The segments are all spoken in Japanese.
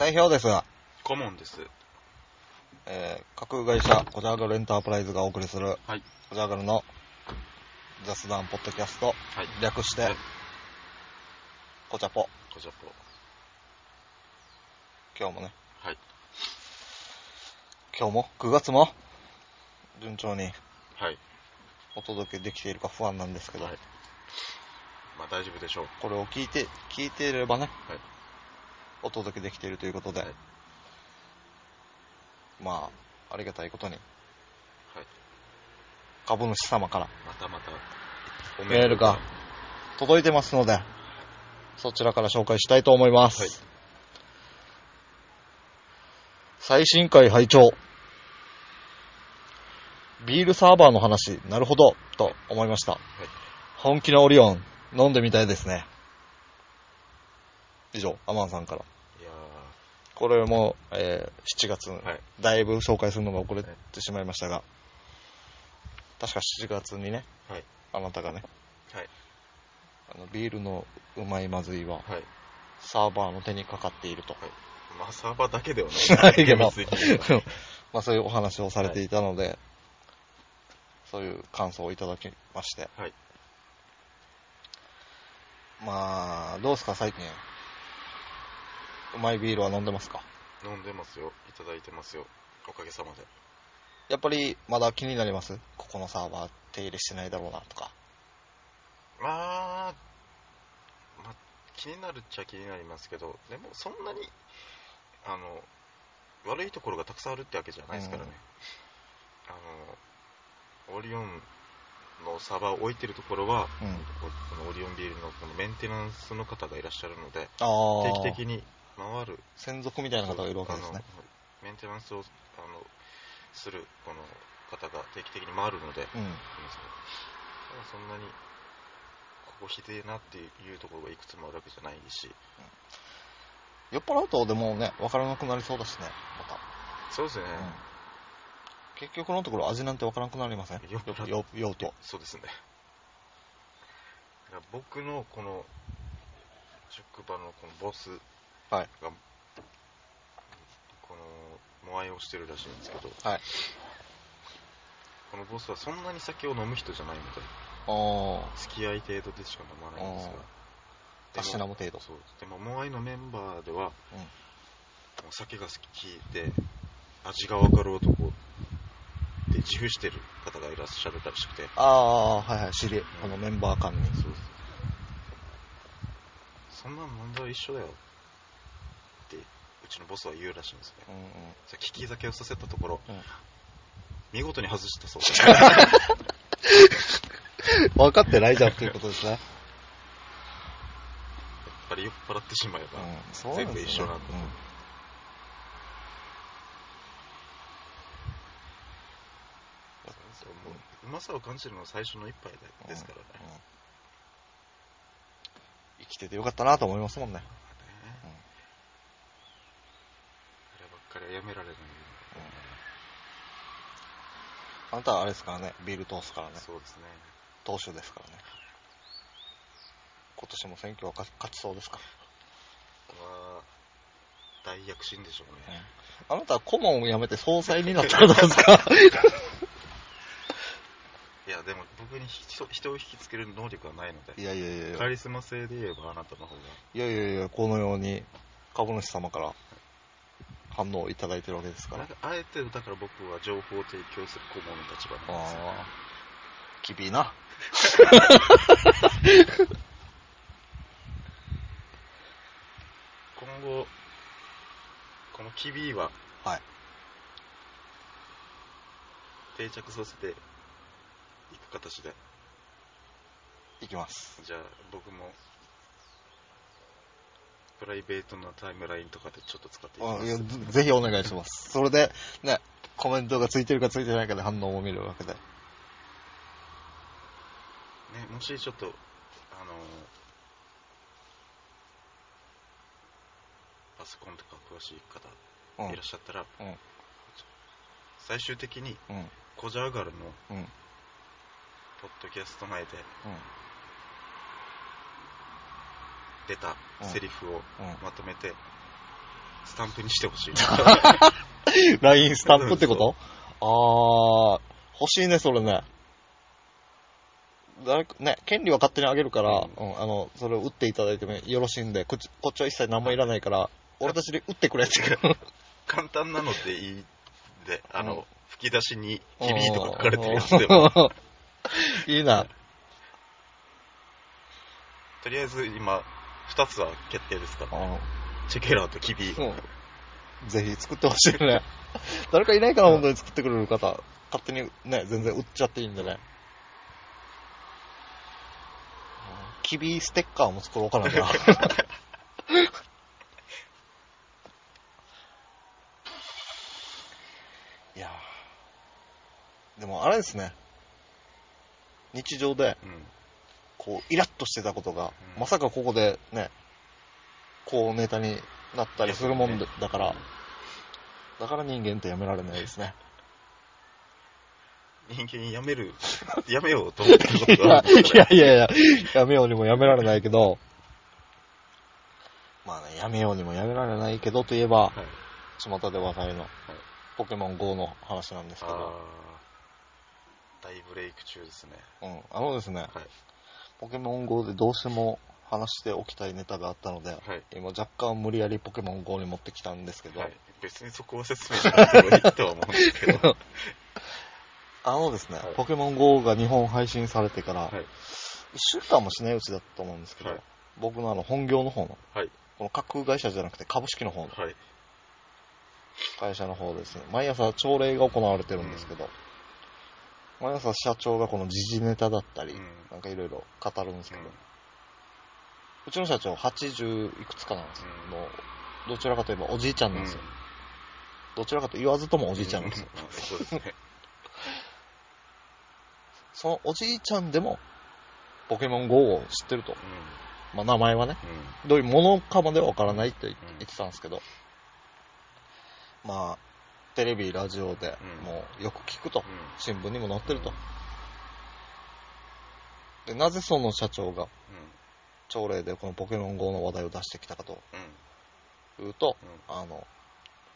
代表ですが、顧問です。えー、架空会社、コジャーガルエンタープライズがお送りする、はい。コジャーガルの雑談ポッドキャスト、はい。略してはい、コチャポ。コジャポ。今日もね、はい。今日も、9月も、順調にはい。お届けできているか不安なんですけど、はい。まあ大丈夫でしょう。これを聞いて、聞いていればね、はい。お届けできているということで、はいまあ、ありがたいことに、はい。株主様からまたまた、おメールが届いてますので、そちらから紹介したいと思います。はい最新回拝聴ビールサーバーの話、なるほど、と思いました。はい。本気のオリオン、飲んでみたいですね。以上、アマンさんから。いやこれも、えー7月、ー、はい。だいぶ紹介するのが遅れてしまいましたが、確か7月にね、はい。あなたがね、はい。あのビールのうまいまずいは、はい。サーバーの手にかかっていると。まあサーバーだけではない。ないけど 厳密に言えばまあそういうお話をされていたので、そういう感想をいただきまして。はい。まあ、どうですか最近。うまいビールは飲んでますか？飲んでますよ。いただいてますよ。おかげさまで。やっぱりまだ気になります？ここのサーバー手入れしてないだろうなとか。まあ、まあ、気になるっちゃ気になりますけど、でもそんなに、あの、悪いところがたくさんあるってわけじゃないですからね。あの、オリオンのサーバーを置いてるところは、うん。このオリオンビールのこのメンテナンスの方がいらっしゃるので。定期的に回る、専属みたいな方がいるわけですね。メンテナンスをあのするこの方が定期的に回るので、うん。そんなにここひでえなっていうところがいくつもあるわけじゃないし酔っ払うとでもね、わからなくなりそうだしね、また。そうですね、うん。結局のところ味なんてわからなくなりません酔っ払うと。そうですね僕のこの職場のこのボスが、はい。このモアイをしてるらしいんですけど、はい。このボスはそんなに酒を飲む人じゃないのであ付き合い程度でしか飲まないんですがあ。でたしなむ程度。そう。でもモアイのメンバーでは、うん。もう酒が好きで味が分かる男で自負してる方がいらっしゃるらしくて。ああ、はいはい、知り、このメンバー間に。そうそう。そんなの問題は一緒だよ。ってうちのボスは言うらしいんですね。うんうん。さ利き酒をさせたところ、うん。見事に外したそう。で す分かってないじゃんっていうことですね。やっぱり酔っ払ってしまえば、うん、ね。全部一緒なんだと。そうもううまさを感じるのは最初の一杯でですからね、生きててよかったなと思いますもんね。ねあればっかりはやめられないよあなたはあれですからね、ビール通すからね。そうですね。投手ですからね。今年も選挙は勝勝ちそうですか、は大躍進でしょうね、あなたは顧問を辞めて総裁になったらどうですか？いやでも僕に人人を引きつける能力はないので。いやいやいやいや。カリスマ性で言えばあなたの方が。いやいやいや、このように株主様から反応をいただいてるわけですからあえてだから僕は情報を提供する顧問の立場なんですよああ。きびいな。今後このキビははい。定着させていく形でいきます。じゃあ僕もプライベートなタイムラインとかでちょっと使っていきますあいやぜぜひお願いします。それで、ね、コメントがついてるかついてないかで反応を見るわけで。ね、もしちょっと、あのーパソコンとか詳しい方うんいらっしゃったら、うん最終的にうん。うん。コジャーガルのうん。ポッドキャスト前でうん。出たセリフをうん。まとめて、スタンプにしてほしい。LINE スタンプってこと？あー、欲しいね、それね。誰か、ね、権利は勝手にあげるから、ううん、あの、それを打っていただいてもよろしいんで、こっち、こっちは一切何もいらないから、俺たちで打ってくれって。簡単なのでいいで、あの、うん吹き出しに響いとか書かれてるやつでも、も。いいな。とりあえず今、2つは決定ですから。うんチェケラーとキビ。うんぜひ作ってほしいね。誰かいないかな、本当に作ってくれる方。勝手にね、全然売っちゃっていいんでね。キビステッカーも作ろうかな。じゃあいやーでもあれですね。日常で、うん。こう、イラッとしてたことが、うんまさかここでね、こうネタになったりするもんでだから、だから人間ってやめられないですね。人間やめる、やめようと思ったことがあるんか いやいやいや、やめようにもやめられないけど、まあね、やめようにもやめられないけどといえば、はい。巷で話題のポケモン GO の話なんですけど、あー大ブレイク中ですね。うん、あのですね、はい。ポケモン GO でどうしても話しておきたいネタがあったので、はい。今若干無理やりポケモン GO に持ってきたんですけど、はい。別にそこは説明しなくてもいいとは思うんですけど。あのですね、はいポケモン GO が日本配信されてから、はい。1週間もしないうちだったと思うんですけど、はい僕のあの本業の方の、はい。この架空会社じゃなくて株式の方のはい。会社の方ですね、毎朝朝礼が行われてるんですけど、毎朝社長がこの時事ネタだったり、うんなんかいろいろ語るんですけど、ううんちの社長80いくつかなんですよ。うんもう、どちらかといえばおじいちゃんなんですよ。どちらかと言わずともおじいちゃんなんですよ。そうですね。そのおじいちゃんでも、ポケモン GO を知ってると。まあ名前はね、うん。どういうものかまではわからないって言ってたんですけど、まあ、テレビ、ラジオでうんもうよく聞くと。うん。新聞にも載ってると。で、なぜその社長が朝礼でこのポケモン GO の話題を出してきたかとうん。いうと、うん。あの、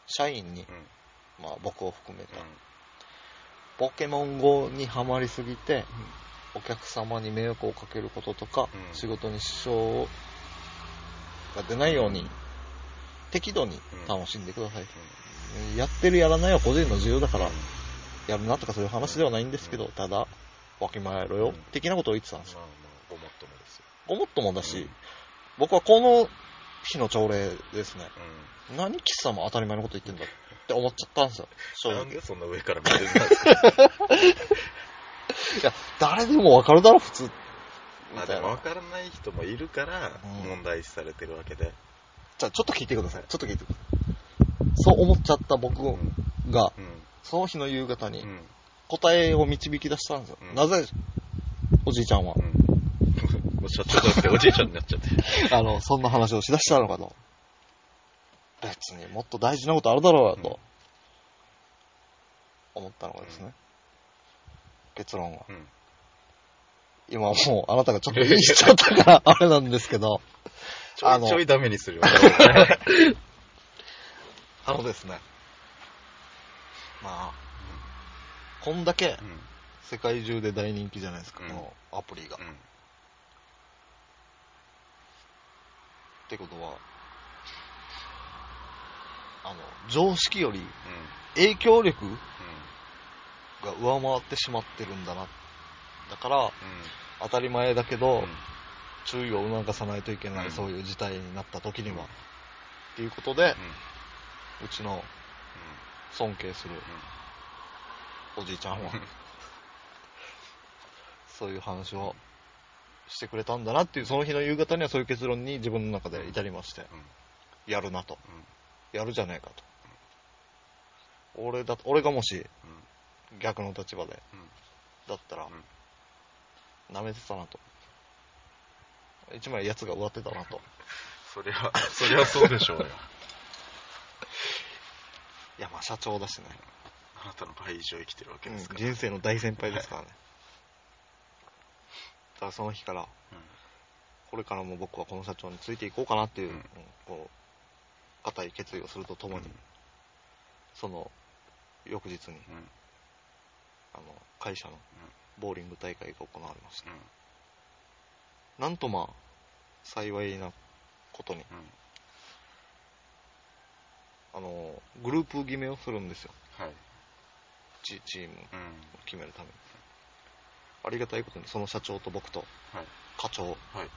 社員に、うん。まあ僕を含めた、うん。ポケモン GO にはまりすぎて、お客様に迷惑をかけることとか、うん仕事に支障が出ないように、適度に楽しんでください。やってるやらないは個人の自由だから、やるなとかそういう話ではないんですけど、うんただ、わきまえろよ、うん的なことを言ってたんですよ。まあまあ、ごもっともですよ。ごもっともだし、うん僕はこの日の朝礼ですね、う何喫茶も当たり前のこと言ってんだって思っちゃったんですよ、正。ないんでそんな上から見てるんですかや、誰でもわかるだろ、普通。みまあ。でも分からない人もいるからうん問題視されてるわけで。じゃあ、ちょっと聞いてください。ちょっと聞いてください。そう思っちゃった僕うん。が、うん。その日の夕方にうん。答えを導き出したんですよ。うんなぜ、おじいちゃんはう、ん。もう社長じゃなくておじいちゃんになっちゃって。あの、そんな話をしだしたのかと。別にもっと大事なことあるだろうよ、と、思ったのがですね。結論は。うん。今もう、あなたがちょっと言いしちゃったから、あれなんですけど、ちょあのいちょいダメにするよ。あのですね。まあ、こんだけうん。世界中で大人気じゃないですか、うんこのアプリが。っうん。てことは、あの、常識よりうん。影響力うん。が上回ってしまってるんだな。だから、うん。当たり前だけど、うん注意を促さないといけない、うんそういう事態になった時には。うんっていうことで、うちの尊敬するおじいちゃんは、そういう話をしてくれたんだなっていう、その日の夕方にはそういう結論に自分の中で至りまして、うん。やるなと。うん。やるじゃねえかと。俺だ、俺がもしうん。逆の立場で、うんだったらん、舐めてたなと。一枚やつが終わってたなと。そりゃ、そりゃそうでしょうよ。いや、まあ社長だしね。あなたの倍以上生きてるわけうんですから。人生の大先輩ですからね。だからその日から、うんこれからも僕はこの社長についていこうかなっていう、うんうんこ固い決意をするとともに、その翌日に、うんあの会社のボーリング大会が行われました。うんなんとまあ、幸いなことに、うんあの、グループ決めをするんですよ。はい。チチームをうん。決めるために。ありがたいことに、その社長と僕とはい。課長、はい。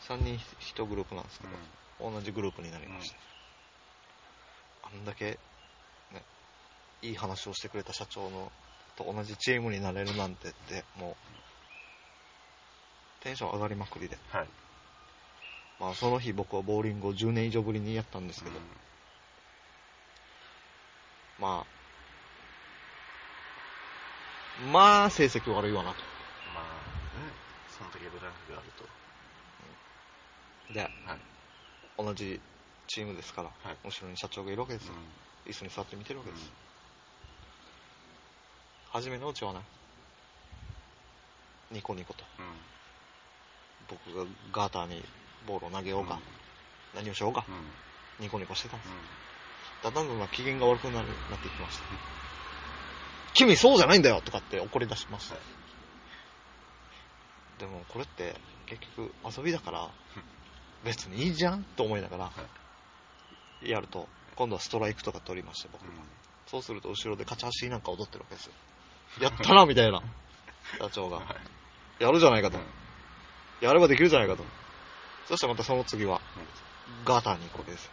3人1グループなんですけうん。ど、同じグループになりました。あんだけ、ね、いい話をしてくれた社長のと同じチームになれるなんてって、もう、テンション上がりまくりで。はい。まあ、その日僕はボーリングを10年以上ぶりにやったんですけど、まあ、まあ、成績悪いわなと。まあねその時ブランクがあると。で、はい。同じチームですから、はい。後ろに社長がいるわけですよ。う椅子に座って見てるわけんです。初めのうちはね、ニコニコと、うん。僕がガーターにボールを投げようか、何をしようか、うんうん。ニコニコしてたんです。うんだんだんだんだん機嫌が悪くなるなってきました。君そうじゃないんだよとかって怒り出しました。でもこれって結局遊びだから別にいいじゃんと思いながらやると今度はストライクとか取りまして僕そうすると後ろでカチャシーなんか踊ってるわけですよ。やったなみたいな社長が。はいやるじゃないかとうん。やればできるじゃないかと。そしてまたその次はガーターに行くわけですよ。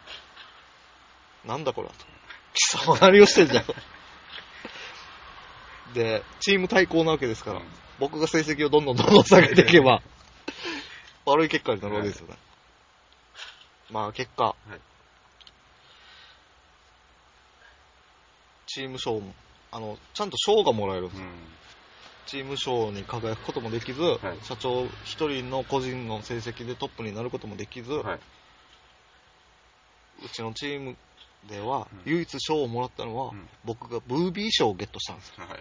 なんだこれはと。貴様何をしてんじゃん。で、チーム対抗なわけですから、うん僕が成績をどんどんどんどん下げていけば、悪い結果になるわけですよね。まあ結果、いチーム賞も、あの、ちゃんと賞がもらえるんですよ。うんチーム賞に輝くこともできず、い社長一人の個人の成績でトップになることもできず、はいうちのチームではうん。唯一賞をもらったのは、うん。僕がブービー賞をゲットしたんですよ。はい。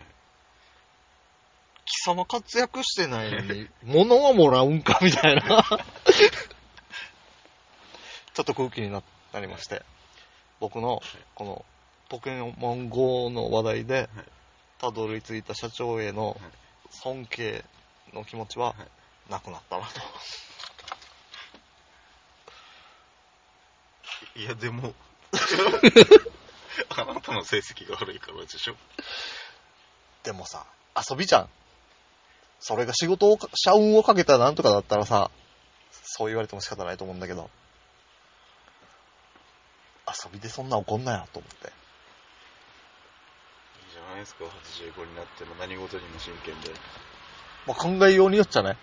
貴様活躍してないのに、物はもらうんかみたいな。ちょっと空気にななりまして、僕のこのポケモン GO の話題でたどり着いた社長への尊敬の気持ちはなくなったなと。いやでも あなたの成績が悪いからでしょ？でもさ、遊びじゃん。それが仕事をか、社運をかけたなんとかだったらさ、そう言われても仕方ないと思うんだけど、遊びでそんな怒んなよと思って。いいじゃないですか85になっても何事にも真剣でまあ、考えようによっちゃね、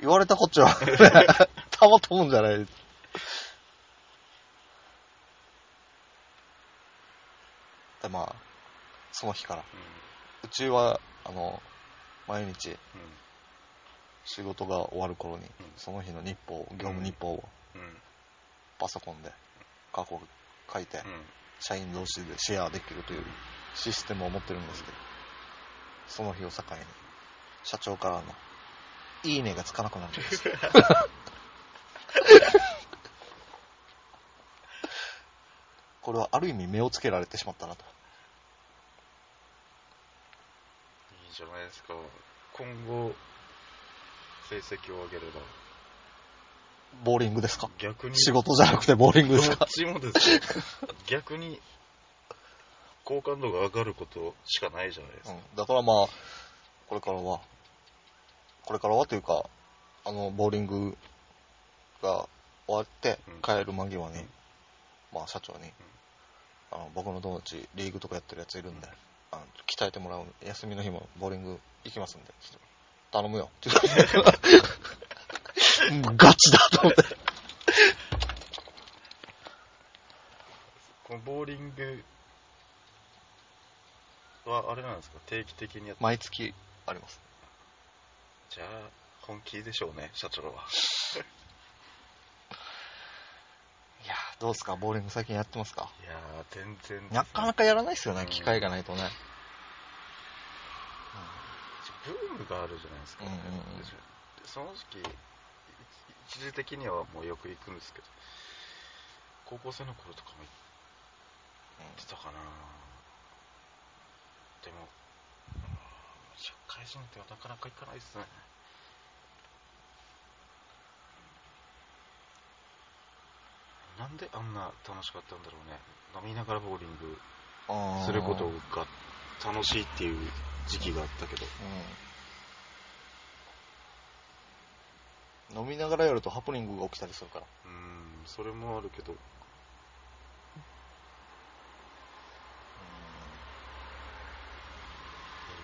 言われたこっちは、たまったもんじゃない。で、まあ、その日から、うちは、あの、毎日仕事が終わる頃にうん、その日の日報、業務日報をうん。パソコンで過去書いて、うん。社員同士でシェアできるというシステムを持ってるんですけど、その日を境に、社長からの、いいねがつかなくなるんです。よ。これはある意味目をつけられてしまったなと。いいじゃないですか。今後成績を上げれば。ボーリングですか？逆に。仕事じゃなくてボーリングですか？どっちもですよ。逆に好感度が上がることしかないじゃないですか、うん。だからまあ、これからは、これからはというか、あの、ボーリングが終わってうん。帰る間際に、うん。まあ社長に、あの僕の友達リーグとかやってるやついるんで、あの鍛えてもらう休みの日もボーリング行きますんで、ちょっと頼むよって言われてもうガチだと思って。このボーリングはあれなんですか？定期的にやって毎月あります。じゃあ本気でしょうね社長はいやーどうですか？ボーリング最近やってますか？いやー全然。なかなかやらないですよね、うん機会がないとね。ブームがあるじゃないですか、うんうんうん。でその時期い一時的にはもうよく行くんですけど高校生の頃とかも行ってたかな、でもうん社会人ってなかなか行かないですねなんであんな楽しかったんだろうね。飲みながらボーリングすることが楽しいっていう時期があったけど。うん。飲みながらやるとハプニングが起きたりするから。うんそれもあるけど。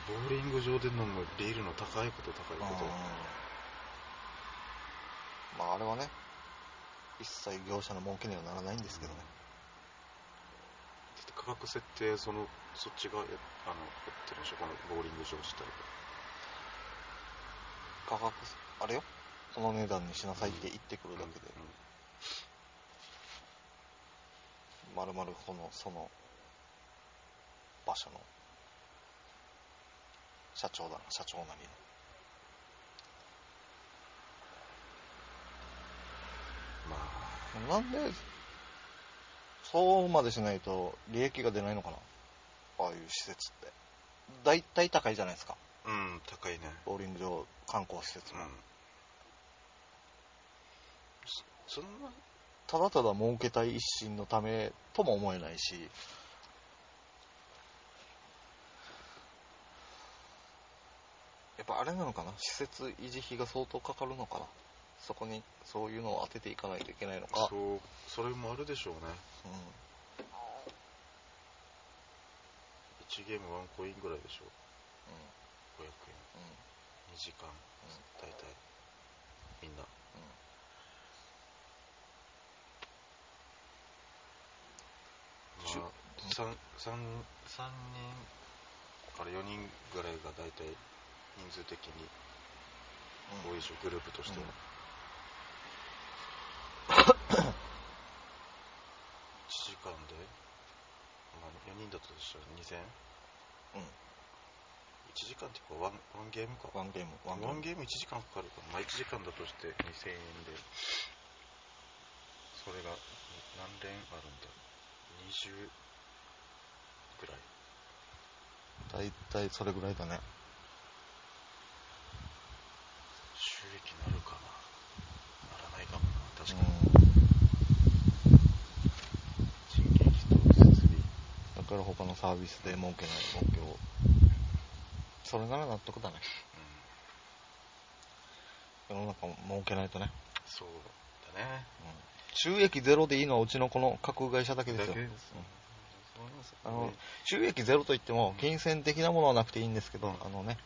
ボーリング場で飲むビールの高いこと高いこと。まああれはね、一切業者の儲けにはならないんですけどね。価格設定そのそっちがやあのやってるでしょこのボーリング場自体価格、あれよ？この値段にしなさいって言ってくるだけで、まるまるこの、その、場所の、社長だな、社長なりまあの。なんで、そうまでしないと利益が出ないのかな？ああいう施設って。だいたい高いじゃないですか。うん高いねボーリング場、観光施設も。うんそそんなただただ儲けたい一心のためとも思えないし、やっぱあれなのかな？施設維持費が相当かかるのかな？そこにそういうのを当てていかないといけないのか。そうそれもあるでしょうね。うん。1ゲーム1コインぐらいでしょ500円うん。うん。2時間大体。みんな。しゅまあ 3, 三三人から4人ぐらいが大体人数的にうん。多いでしょグループとしては、うん1時間で、まあ、4人だとしたら2000円うん。1時間っていうかワンワンゲームか。ワンゲーム、ワンゲーム。ワンゲーム1時間かかるか。まあ1時間だとして2000円で。それが何連あるんだ？20ぐらい。だいたいそれぐらいだね。収益なるかなならないかもな確かに、人件費と設備だから他のサービスで儲けない儲けを。それなら納得だね。うん世の中も儲けないとね。そうだね。収益ゼロでいいのはうちのこの架空会社だけですよ。あの収益ゼロといっても、金銭的なものはなくていいんですけど、うん。あのね、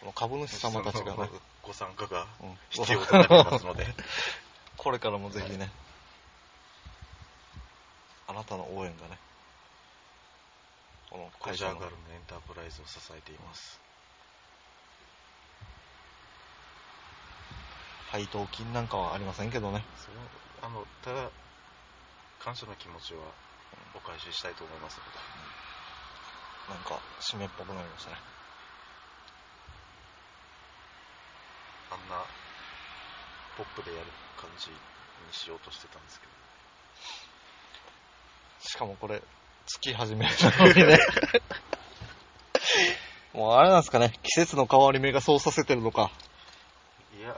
この株主様たちがね、ご参加がうん。必要となりますので。これからもぜひね、あなたの応援がね、この会社のジャーガルのエンタープライズを支えています配当金なんかはありませんけどね、それあのただ感謝の気持ちはお返ししたいと思いますのでなんか締めっぽくなりましたね。あんなポップでやる感じにしようとしてたんですけどしかもこれ、月始めなのにね。もうあれなんですかね、季節の変わり目がそうさせてるのか。いやー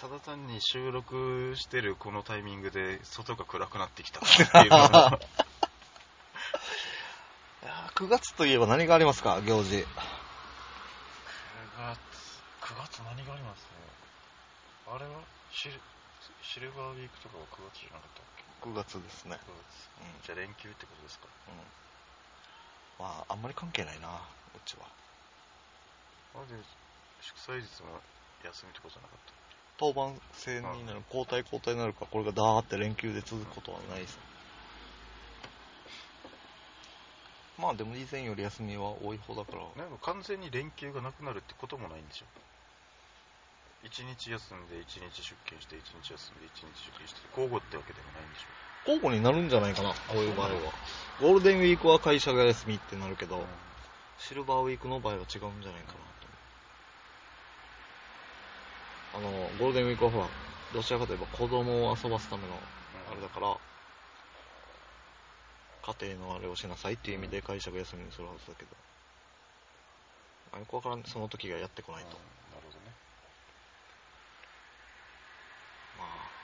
ただ単に収録してるこのタイミングで外が暗くなってきたっていうのが いやー9月といえば何がありますか、行事。9月9月何がありますねあれはシルシルバーウィークとかは9月じゃなかったっけ？9月ですね。9月うん。じゃあ連休ってことですか？うん。まあ、あんまり関係ないな、うちは。あれで祝祭日も休みとかじゃなかった？っ当番制になる、交代交代になるから、これがダーって連休で続くことはないです。まあでも以前より休みは多い方だから、けなんか完全に連休がなくなるってこともないんでしょ？1日休んで1日出勤して1日休んで1日出勤して交互ってわけでもないんでしょ交互になるんじゃないかな、こういう場合は。ゴールデンウィークは会社が休みってなるけど、シルバーウィークの場合は違うんじゃないかなと。あの、ゴールデンウィークはほら、どちらかといえば子供を遊ばすための、あれだから、家庭のあれをしなさいっていう意味で会社が休みにするはずだけど。あよくわからん、その時がやってこないと。うんなるほどねまあ。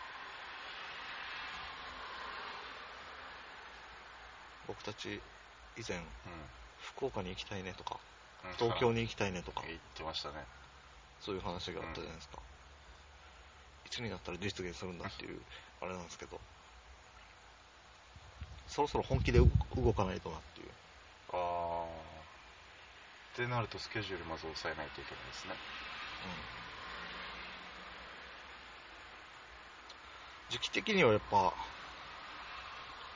僕たち以前、うん福岡に行きたいねとか、うん東京に行きたいねとか、言ってましたねそういう話があったじゃないですか。いつになったら実現するんだっていう、あれなんですけど、そろそろ本気で動動かないとなっていう。ああってなるとスケジュールまず抑えないといけないですね時期的にはやっぱ、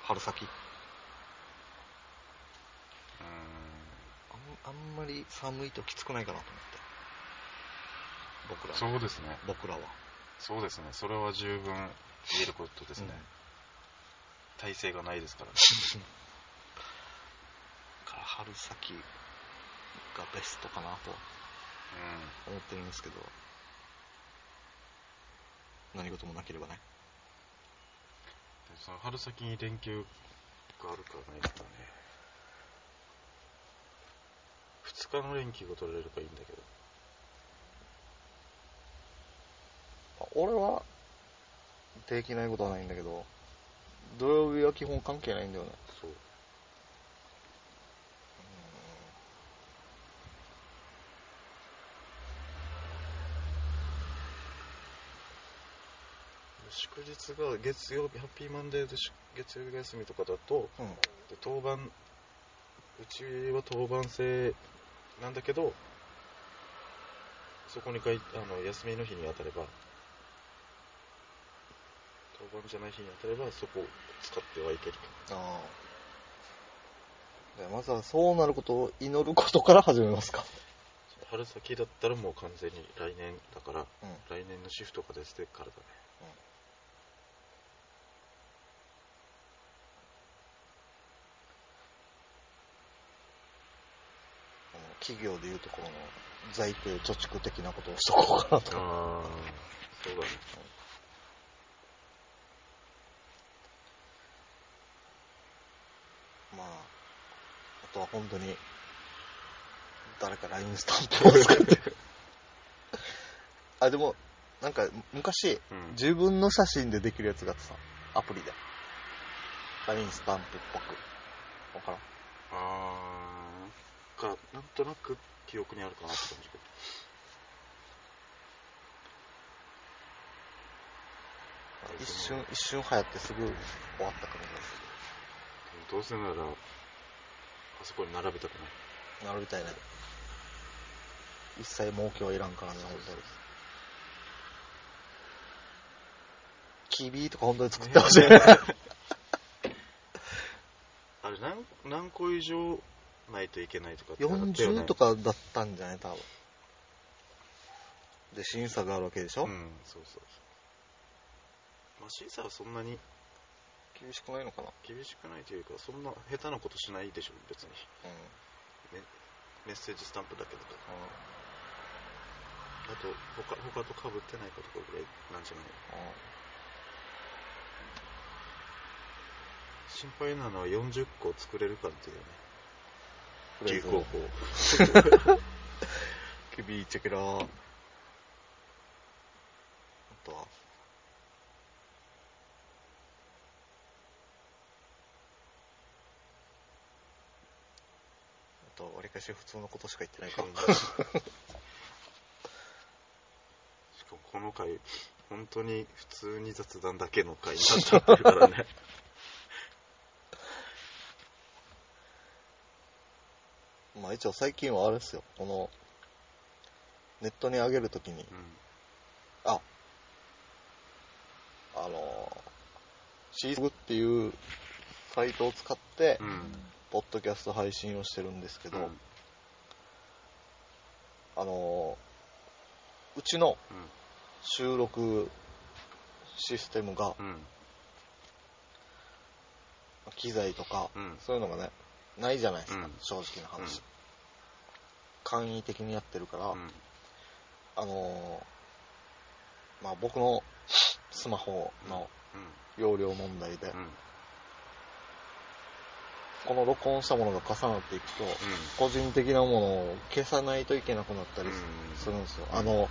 春先。寒いときつくないかなと思って。僕らそうですね僕らは。そうですねそれは十分言えることですね、うん体勢がないですからねから春先がベストかなと思ってるんですけど、何事もなければね。その春先に連休があるかないかね2日の連休が取られればいいんだけど俺は、できないことはないんだけど、土曜日は基本関係ないんだよね。そう祝日が月曜日ハッピーマンデーでし月曜日が休みとかだとうん。で当番うちは当番制なんだけどそこにがいあの休みの日に当たれば当番じゃない日に当たればそこを使ってはいけるああ。でまずはそうなることを祈ることから始めますか。春先だったらもう完全に来年だからうん。来年のシフトがですからだね企業でいうところの財政貯蓄的なことをしとこうかなと。ああそうだねまあ、あとは本当に、誰か LINE スタンプを使って。あ、でも、なんか昔、うん自分の写真でできるやつがあってさ、アプリで。LINE スタンプっぽく。わからん。あーかなんとなく記憶にあるかなって感じ一瞬、一瞬流行ってすぐ終わった感じがすどうせならあそこに並べたくないる。並びたいね。一切儲けはいらんからね、本当に。キビーとか本当に作ってほしい。あれ何何個以上ないといけないとかってったよね。40とかだったんじゃない多分。で、審査があるわけでしょ、うんそうそうそう。まあ審査はそんなに厳しくないのかな？厳しくないというかそんな下手なことしないでしょ別に。うん。メッセージスタンプだけだと。あと他他と被ってないかとかぐらいなんじゃない？心配なのは40個作れるかっていうね流行語キビーチェケラー。あとは、あと、わりかし普通のことしか言ってないから。しかもこの回本当に普通に雑談だけの回になっちゃってるからね まあ一応最近はあれですよ。この、ネットに上げるときに、うん。あ、あの、シーズグっていうサイトを使って、うん。ポッドキャスト配信をしてるんですけど、うん。あの、うちのうん。収録システムが、うん。機材とか、うん。そういうのがね、ないじゃないですか、うん。正直な話。うん簡易的にやってるから、うんあのーまあ僕の スマホのうん容量問題で、うんこの録音したものが重なっていくと、個人的なものを消さないといけなくなったりするんですよ。あの、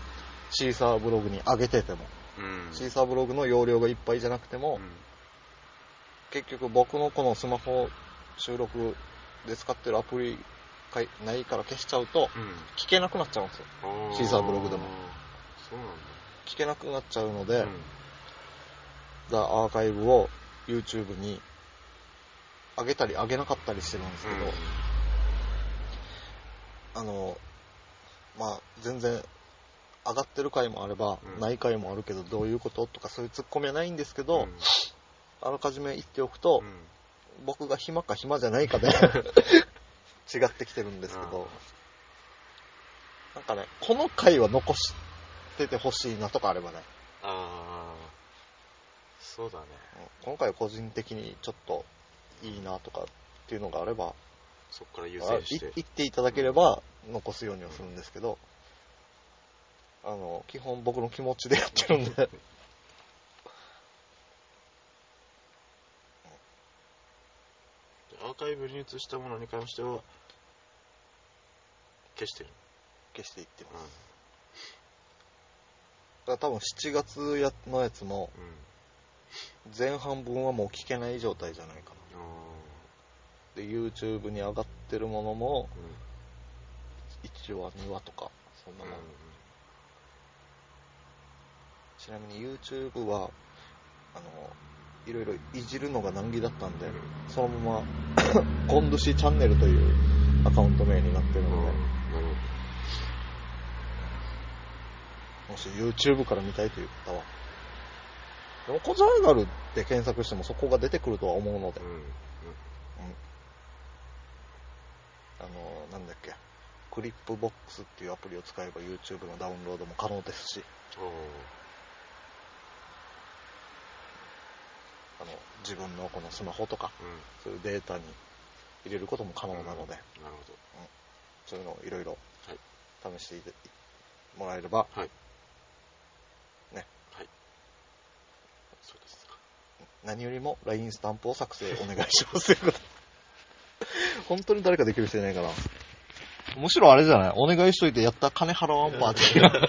シーサーブログに上げてても。うん。シーサーブログの容量がいっぱいじゃなくても、うん結局僕のこのスマホ収録で使ってるアプリかいないから消しちゃうと、うん。聞けなくなっちゃうんですよ。あシーサーブログでも。そうなん聞けなくなっちゃうのだ。で、ザ・アーカイブを YouTube に上げたり上げなかったりしてるんですけど、あの、まあ、全然上がってる回もあれば、うんない回もあるけど、どういうこととかそういうツッコミはないんですけど、うんあらかじめ言っておくと、うん僕が暇か暇じゃないかで 違ってきてるんですけど、なんかね、この回は残しててほしいなとかあればね、ああ、そうだね。うん今回は個人的にちょっといいなとかっていうのがあれば、そこから優あい先して。言っていただければ残すようにはするんですけど、あの、基本僕の気持ちでやってるんで、ーカイブに移したものに関しては、消してる。消していってます。うだから多分7月やのやつも、ん。うん。前半分はもう聞けない状態じゃないかあな。で、YouTube に上がってるものも、ーうん。1話、2話とか、そんなもん。ちなみに YouTube は、あの、いろいろいじるのが難儀だったんで、そのまま、ゴンドシチャンネルというアカウント名になってるうん。ので、もし YouTube から見たいという方は、でもこじゃあがるって検索してもそこが出てくるとは思うのでほど。、うん。あの、なんだっけ、 Clipbox っていうアプリを使えば YouTube のダウンロードも可能ですし、おーあの、自分のこのスマホとか、うん。そういうデータに入れることも可能なので、なるほど。そういうのをいろいろはい試していてもらえれば、はい。ね。はい。そうですか。何よりも LINE スタンプを作成お願いします 本当に誰かできる人いないかな。むしろあれじゃない？お願いしといてやった金払わんパーティー。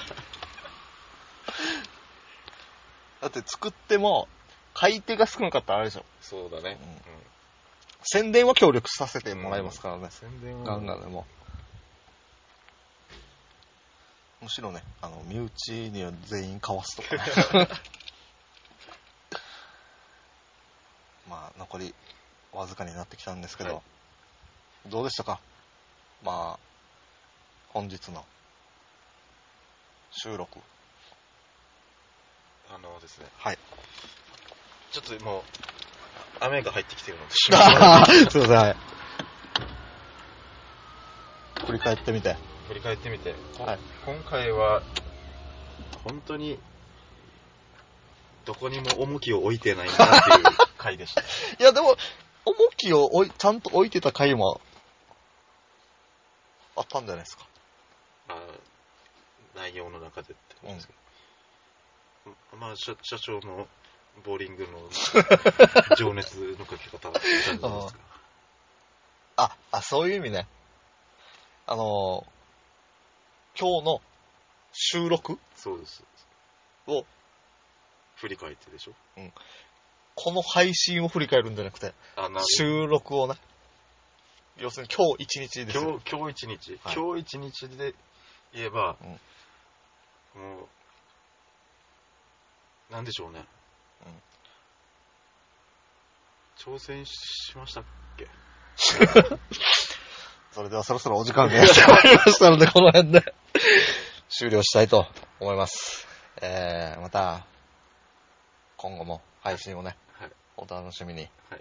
だって作っても、買い手が少なかったらあれでしょ。そうだね。宣伝は協力させてもらいますからね。宣伝は。ガンガンでも。むしろね、あの、身内には全員かわすとかね。まあ、残りわずかになってきたんですけど、はいどうでしたか？まあ、本日の収録。あのですね、はい。ちょっともう、雨が入ってきてるので、すいません、はい。振り返ってみて。振り返ってみて、はい。今回は、本当に、どこにも重きを置いてないなっていう回でした。いや、でも、重きを置いちゃんと置いてた回も、あったんじゃないですか。あ内容の中でってことですけど。まあ、社社長のボーリングの 情熱のかけ方なんじゃないですか。あ、あ、そういう意味ね。あのー今日の収録？そうです。を、振り返ってでしょ？この配信を振り返るんじゃなくて、あな収録をね。要するに今日一日ですよ。今日、今日一日、はい今日一日で言えば、うんもう、なんでしょうね。うん挑戦しましたっけ？それではそろそろお時間が やってまいりましたので、この辺で 終了したいと思います。えー、また、今後も配信をね、はい。お楽しみに。はい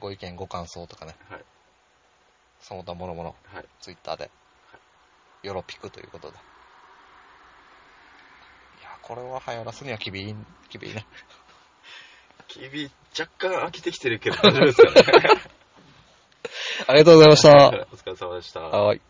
ご意見、ご感想とかね、はい。その他もろもろ、はい。ツイッターで、よろぴくということで。いや、これは流行らすにはきびい、きびいね。君、若干飽きてきてるけど大丈夫ですかね ありがとうございました。お疲れ様でした。はい。